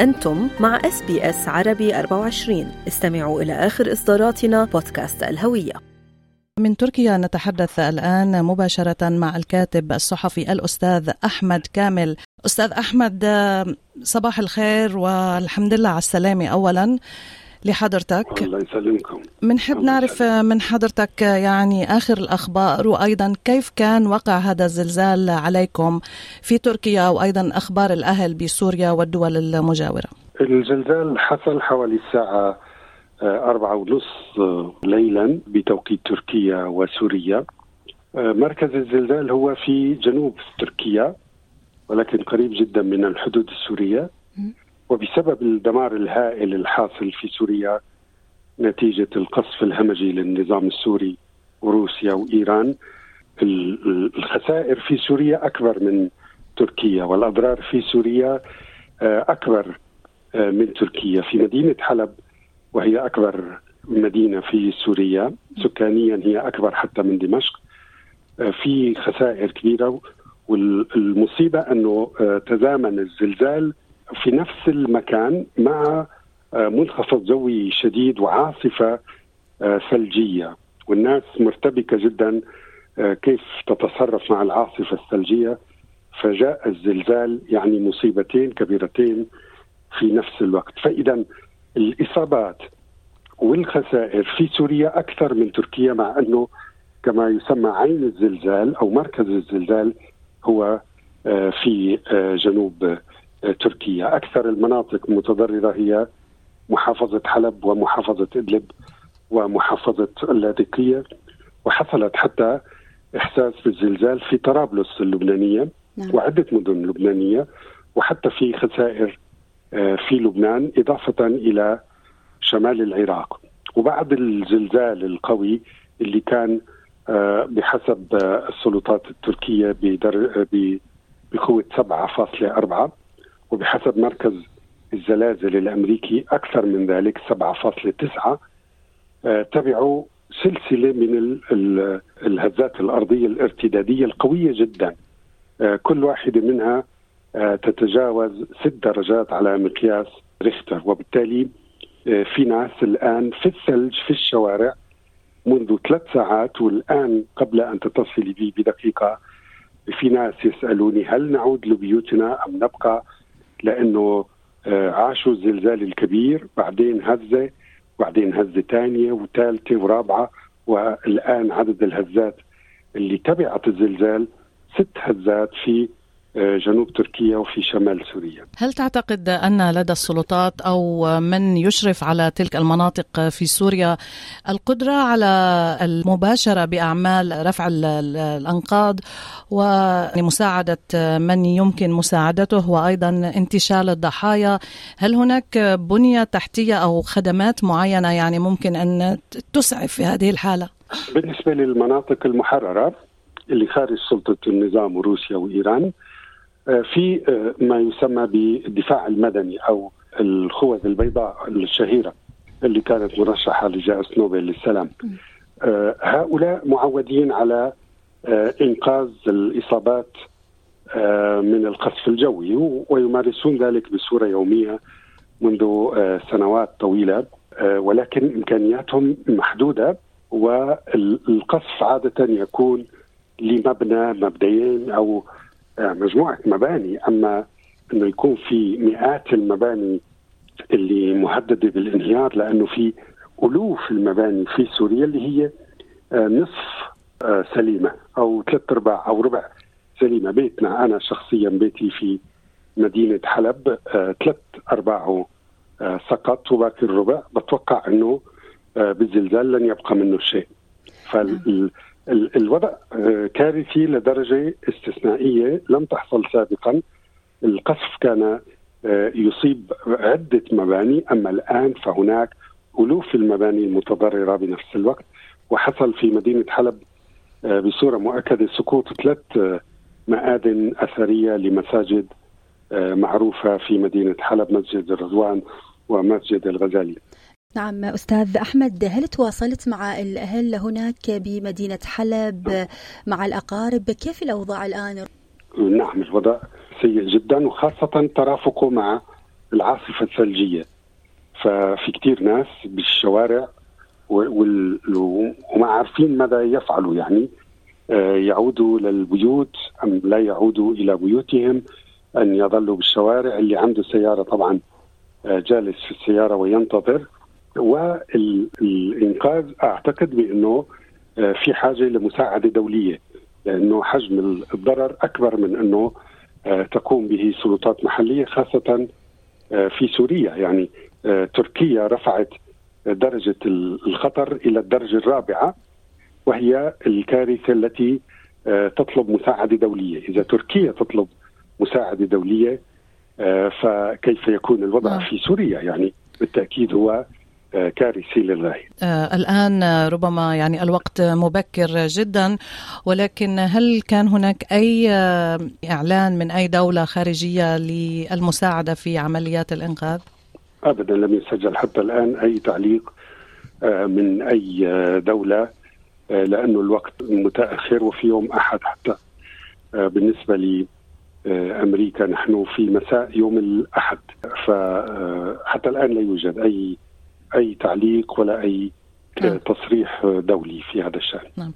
أنتم مع SBS عربي 24 استمعوا إلى آخر إصداراتنا بودكاست الهوية. من تركيا نتحدث الآن مباشرة مع الكاتب الصحفي الأستاذ أحمد كامل. أستاذ أحمد صباح الخير والحمد لله على السلامة أولا. لحضرتك. الله يسلمكم. بنحب نعرف من حضرتك يعني آخر الأخبار وأيضا كيف كان وقع هذا الزلزال عليكم في تركيا وأيضا أخبار الأهل بسوريا والدول المجاورة. الزلزال حصل حوالي الساعة أربعة ونص ليلا بتوقيت تركيا وسوريا. مركز الزلزال هو في جنوب تركيا ولكن قريب جدا من الحدود السورية. وبسبب الدمار الهائل الحاصل في سوريا نتيجة القصف الهمجي للنظام السوري وروسيا وإيران الخسائر في سوريا أكبر من تركيا والأضرار في سوريا أكبر من تركيا. في مدينة حلب وهي أكبر مدينة في سوريا سكانيا هي أكبر حتى من دمشق في خسائر كبيرة والمصيبة أنه تزامن الزلزال في نفس المكان مع منخفض جوي شديد وعاصفة ثلجية. والناس مرتبكة جدا كيف تتصرف مع العاصفة الثلجية. فجاء الزلزال يعني مصيبتين كبيرتين في نفس الوقت. فإذا الإصابات والخسائر في سوريا أكثر من تركيا مع أنه كما يسمى عين الزلزال أو مركز الزلزال هو في جنوب تركيا أكثر المناطق المتضررة هي محافظة حلب ومحافظة إدلب ومحافظة اللاذقية وحصلت حتى إحساس بالزلزال في طرابلس اللبنانية نعم. وعدة مدن لبنانية وحتى في خسائر في لبنان إضافة إلى شمال العراق وبعد الزلزال القوي اللي كان بحسب السلطات التركية بقوة 7.4 وبحسب مركز الزلازل الأمريكي أكثر من ذلك 7.9 تبعوا سلسلة من الهزات الأرضية الارتدادية القوية جدا. كل واحدة منها تتجاوز ست درجات على مقياس ريختر. وبالتالي في ناس الآن في الثلج في الشوارع منذ ثلاث ساعات والآن قبل أن تتصلي بي بدقيقة في ناس يسألوني هل نعود لبيوتنا أم نبقى؟ لأنه عاشوا الزلزال الكبير بعدين هزة بعدين هزة ثانية وثالثه ورابعة والآن عدد الهزات اللي تبعت الزلزال ست هزات في جنوب تركيا وفي شمال سوريا هل تعتقد أن لدى السلطات أو من يشرف على تلك المناطق في سوريا القدرة على المباشرة بأعمال رفع الأنقاض ومساعدة من يمكن مساعدته وأيضا انتشال الضحايا هل هناك بنية تحتية أو خدمات معينة يعني ممكن أن تسعف في هذه الحالة؟ بالنسبة للمناطق المحررة اللي خارج سلطة النظام وروسيا وإيران في ما يسمى بالدفاع المدني أو الخوذ البيضاء الشهيرة اللي كانت مرشحة لجائزة نوبل للسلام. هؤلاء معودين على إنقاذ الإصابات من القصف الجوي ويمارسون ذلك بصورة يومية منذ سنوات طويلة ولكن إمكانياتهم محدودة والقصف عادة يكون لمبنى مبنيين أو مجموعة مباني. أما إنه يكون في مئات المباني اللي مهدده بالانهيار لأنه في ألوف المباني في سوريا اللي هي نصف سليمة أو ثلاث أرباع أو ربع سليمة. بيتنا أنا شخصيا بيتي في مدينة حلب ثلاث ارباعه سقط وباقي الربع. بتوقع إنه بالزلزال لن يبقى منه شيء. فال الوضع كارثي لدرجة استثنائية لم تحصل سابقا القصف كان يصيب عدة مباني أما الآن فهناك ألوف المباني المتضررة بنفس الوقت وحصل في مدينة حلب بصورة مؤكدة سقوط ثلاث مآذن أثرية لمساجد معروفة في مدينة حلب مسجد الرضوان ومسجد الغزالي. نعم أستاذ أحمد هل تواصلت مع الأهل هناك بمدينة حلب مع الأقارب؟ كيف الأوضاع الآن؟ نعم الوضع سيء جدا وخاصة ترافقه مع العاصفة الثلجية. ففي كثير ناس بالشوارع وما عارفين ماذا يفعلوا يعني آه، يعودوا للبيوت أم لا يعودوا إلى بيوتهم أن يظلوا بالشوارع. اللي عنده سيارة طبعا آه، جالس في السيارة وينتظر. والإنقاذ أعتقد بأنه آه، في حاجة لمساعدة دولية لأنه حجم الضرر أكبر من أنه تقوم به سلطات محلية خاصة في سوريا. يعني تركيا رفعت درجة الخطر إلى الدرجة الرابعة وهي الكارثة التي آه، تطلب مساعدة دولية، إذا تركيا تطلب مساعدة دولية آه، فكيف يكون الوضع نعم. في سوريا؟ يعني بالتأكيد هو آه، كارثي للغايه. الآن ربما يعني الوقت مبكر جدا ولكن هل كان هناك أي إعلان من أي دولة خارجية للمساعدة في عمليات الإنقاذ؟ ابدا لم يسجل حتى الآن أي تعليق من أي دولة آه، لأنه الوقت متأخر وفي يوم أحد حتى آه، بالنسبة لي آه، أمريكا نحن في مساء يوم الأحد فحتى الآن لا يوجد أي أي تعليق ولا أي نعم. تصريح دولي في هذا الشأن. نعم.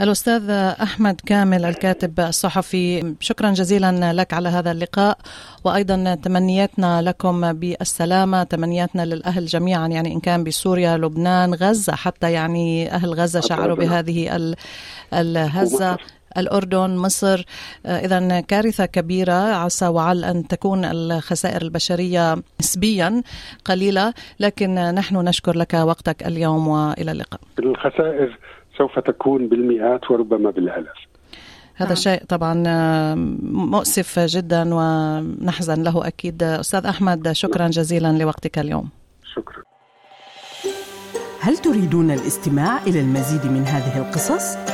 الأستاذ أحمد كامل الكاتب الصحفي شكرا جزيلا لك على هذا اللقاء. وأيضا تمنياتنا لكم بالسلامة تمنياتنا للأهل جميعا يعني إن كان بسوريا لبنان غزة حتى يعني أهل غزة شعروا بهذه الهزة. الأردن مصر إذا كارثة كبيرة. عسى وعل أن تكون الخسائر البشرية نسبيا قليلة. لكن نحن نشكر لك وقتك اليوم وإلى اللقاء. الخسائر سوف تكون بالمئات وربما بالألاف. هذا نعم. شيء طبعا مؤسف جدا ونحزن له أكيد. أستاذ أحمد شكرا جزيلا لوقتك اليوم. شكرا. هل تريدون الاستماع إلى المزيد من هذه القصص؟